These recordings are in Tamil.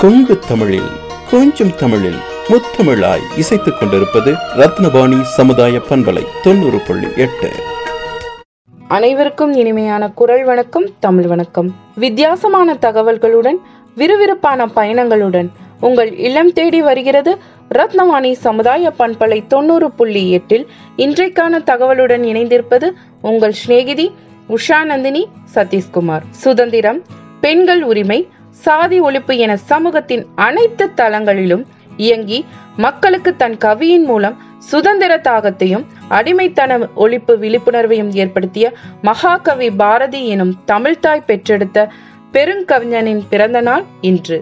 கொங்கு தமிழில் கொஞ்சம் தமிழில் முத்தமிழாய் இசைத்துக் கொண்டிருப்பது ரத்னவாணி சமுதாய பண்பலை தொண்ணூறு புள்ளி எட்டு. அனைவருக்கும் இனிமையான குரல் வணக்கம் தமிழ் வணக்கம். வித்தியாசமான தகவல்களுடன் விறுவிறுப்பான பயணங்களுடன் உங்கள் இல்லம் தேடி வருகிறது ரத்னவாணி சமுதாய பண்பலை தொண்ணூறு புள்ளி எட்டில். இன்றைக்கான தகவலுடன் இணைந்திருப்பது உங்கள் சிநேகிதி உஷா நந்தினி சதீஷ்குமார். சுதந்திரம் பெண்கள் உரிமை சாதி ஒழிப்பு என சமூகத்தின் அனைத்து தளங்களிலும் இயங்கி மக்களுக்கு தன் கவியின் மூலம் சுதந்திர தாகத்தையும் அடிமைத்தன ஒழிப்பு விழிப்புணர்வையும் ஏற்படுத்திய மகாகவி பாரதி எனும் தமிழ்தாய் பெற்றெடுத்த பெருங்கவிஞனின் பிறந்த நாள் இன்று.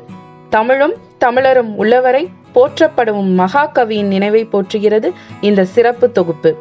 தமிழும் தமிழரும் உள்ளவரை போற்றப்படும் மகாகவியின் நினைவை போற்றுகிறது இந்த சிறப்பு தொகுப்பு.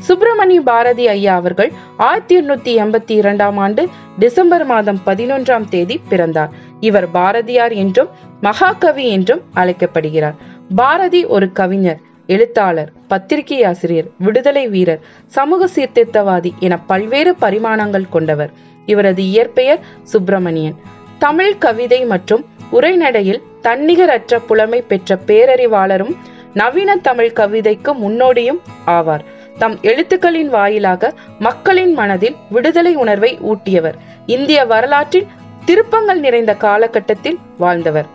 சுப்பிரமணிய பாரதி ஐயா அவர்கள் ஆயிரத்தி எண்ணூத்தி எண்பத்தி இரண்டாம் ஆண்டு டிசம்பர் மாதம் பதினொன்றாம் தேதி பிறந்தார். இவர் பாரதியார் என்றும் மகாகவி என்றும் அழைக்கப்படுகிறார். பாரதி ஒரு கவிஞர் எழுத்தாளர் பத்திரிகை ஆசிரியர் விடுதலை வீரர் சமூக சீர்திருத்தவாதி என பல்வேறு பரிமாணங்கள் கொண்டவர். இவரது இயற்பெயர் சுப்பிரமணியன். தமிழ் கவிதை மற்றும் உரைநடையில் தன்னிகரற்ற புலமை பெற்ற பேரறிவாளரும் நவீன தமிழ் கவிதைக்கு முன்னோடியும் ஆவார். தம் எழுத்துக்களின் வாயிலாக மக்களின் மனதில் விடுதலை உணர்வை ஊட்டியவர். இந்திய வரலாற்றில் திருப்பங்கள் நிறைந்த காலகட்டத்தில் வாழ்ந்தவர்.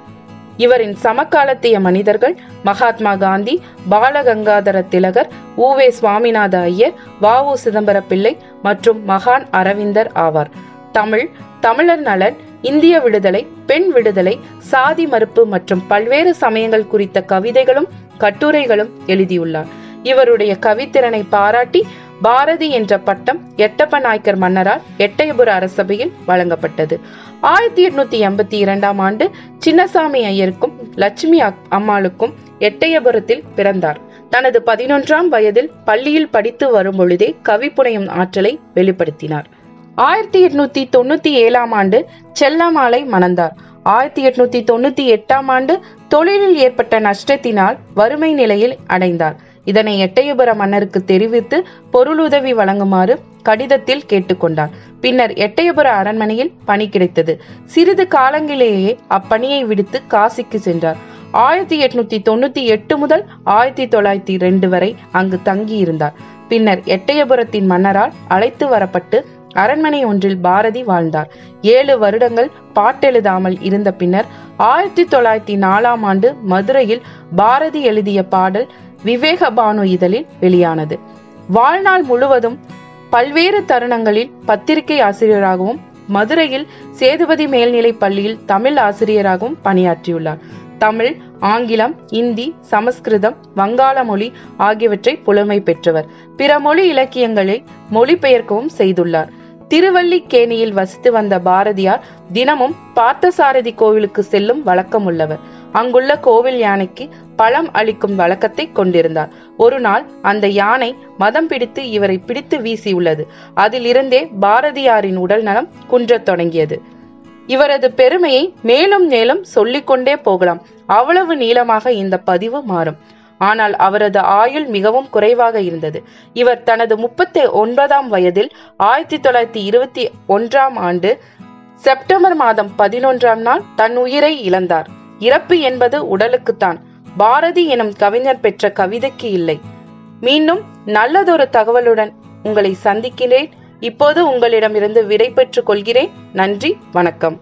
இவரின் சமகாலத்திய மனிதர்கள் மகாத்மா காந்தி பாலகங்காதர திலகர் ஊவே சுவாமிநாத ஐயர் வ. உ. சிதம்பர பிள்ளை மற்றும் மகான் அரவிந்தர் ஆவார். தமிழ் தமிழர் நலன் இந்திய விடுதலை பெண் விடுதலை சாதி மறுப்பு மற்றும் பல்வேறு சமயங்கள் குறித்த கவிதைகளும் கட்டுரைகளும் எழுதியுள்ளார். இவருடைய கவித்திறனை பாராட்டி பாரதி என்ற பட்டம் எட்டப்ப நாயக்கர் மன்னரால் எட்டயபுர அரசபையில் வழங்கப்பட்டது. ஆயிரத்தி எட்நூத்தி எண்பத்தி இரண்டாம் ஆண்டு சின்னசாமி ஐயருக்கும் லட்சுமி அம்மாளுக்கும் எட்டயபுரத்தில் பிறந்தார். தனது பதினொன்றாம் வயதில் பள்ளியில் படித்து வரும் பொழுதே கவி புனையும் ஆற்றலை வெளிப்படுத்தினார். ஆயிரத்தி எட்நூத்தி தொண்ணூத்தி ஏழாம் ஆண்டு செல்லமாலை மணந்தார். ஆயிரத்தி எட்நூத்தி தொண்ணூத்தி எட்டாம் ஆண்டு தொழிலில் ஏற்பட்ட நஷ்டத்தினால் வறுமை நிலையில் அடைந்தார். இதனை எட்டயபுர மன்னருக்கு தெரிவித்து பொருளுதவி வழங்குமாறு கடிதத்தில் கேட்டுக்கொண்டார் பின்னர் எட்டயபுர அரண்மனையில் பணி கிடைத்தது. சிறிது காலங்களிலேயே அப்பணியை விடுத்து காசிக்கு சென்றார். ஆயிரத்தி எட்நூத்தி தொண்ணூத்தி எட்டு முதல் ஆயிரத்தி தொள்ளாயிரத்தி ரெண்டு வரை அங்கு தங்கியிருந்தார். பின்னர் எட்டயபுரத்தின் மன்னரால் அழைத்து வரப்பட்டு அரண்மனை ஒன்றில் பாரதி வாழ்ந்தார். ஏழு வருடங்கள் பாட்டெழுதாமல் இருந்த பின்னர் ஆயிரத்தி தொள்ளாயிரத்தி நாலாம் ஆண்டு மதுரையில் பாரதி எழுதிய பாடல் விவேக பானு இதழில் வெளியானது. வாழ்நாள் முழுவதும் பல்வேறு தருணங்களில் பத்திரிகை ஆசிரியராகவும் மதுரையில் சேதுபதி மேல்நிலை பள்ளியில் தமிழ் ஆசிரியராகவும் பணியாற்றியுள்ளார். தமிழ் ஆங்கிலம் இந்தி சமஸ்கிருதம் வங்காள மொழி ஆகியவற்றை புலமை பெற்றவர். பிற மொழி இலக்கியங்களை மொழிபெயர்க்கவும் செய்துள்ளார். திருவல்லிக்கேணியில் வசித்து வந்த பாரதியார் தினமும் பார்த்தசாரதி கோவிலுக்கு செல்லும் வழக்கம் உள்ளவர் அங்குள்ள கோவில் யானைக்கு பழம் அளிக்கும் வழக்கத்தை கொண்டிருந்தார். ஒரு நாள் அந்த யானை மதம் பிடித்து இவரை பிடித்து வீசியுள்ளது. அதிலிருந்தே பாரதியாரின் உடல் நலம் குன்றத் தொடங்கியது. இவரது பெருமையை மேலும் மேலும் சொல்லிக்கொண்டே போகலாம். அவ்வளவு நீளமாக இந்த பதிவு மாறும். ஆனால் அவரது ஆயுள் மிகவும் குறைவாக இருந்தது. இவர் தனது முப்பத்தி ஒன்பதாம் வயதில் ஆயிரத்தி தொள்ளாயிரத்தி இருபத்தி ஒன்றாம் ஆண்டு செப்டம்பர் மாதம் பதினொன்றாம் நாள் தன் உயிரை இழந்தார். இறப்பு என்பது உடலுக்குத்தான். பாரதி எனும் கவிஞர் பெற்ற கவிதைக்கு இல்லை. மீண்டும் நல்லதொரு தகவலுடன் உங்களை சந்திக்கிறேன். இப்போது உங்களிடமிருந்து விடை பெற்றுக் கொள்கிறேன். நன்றி வணக்கம்.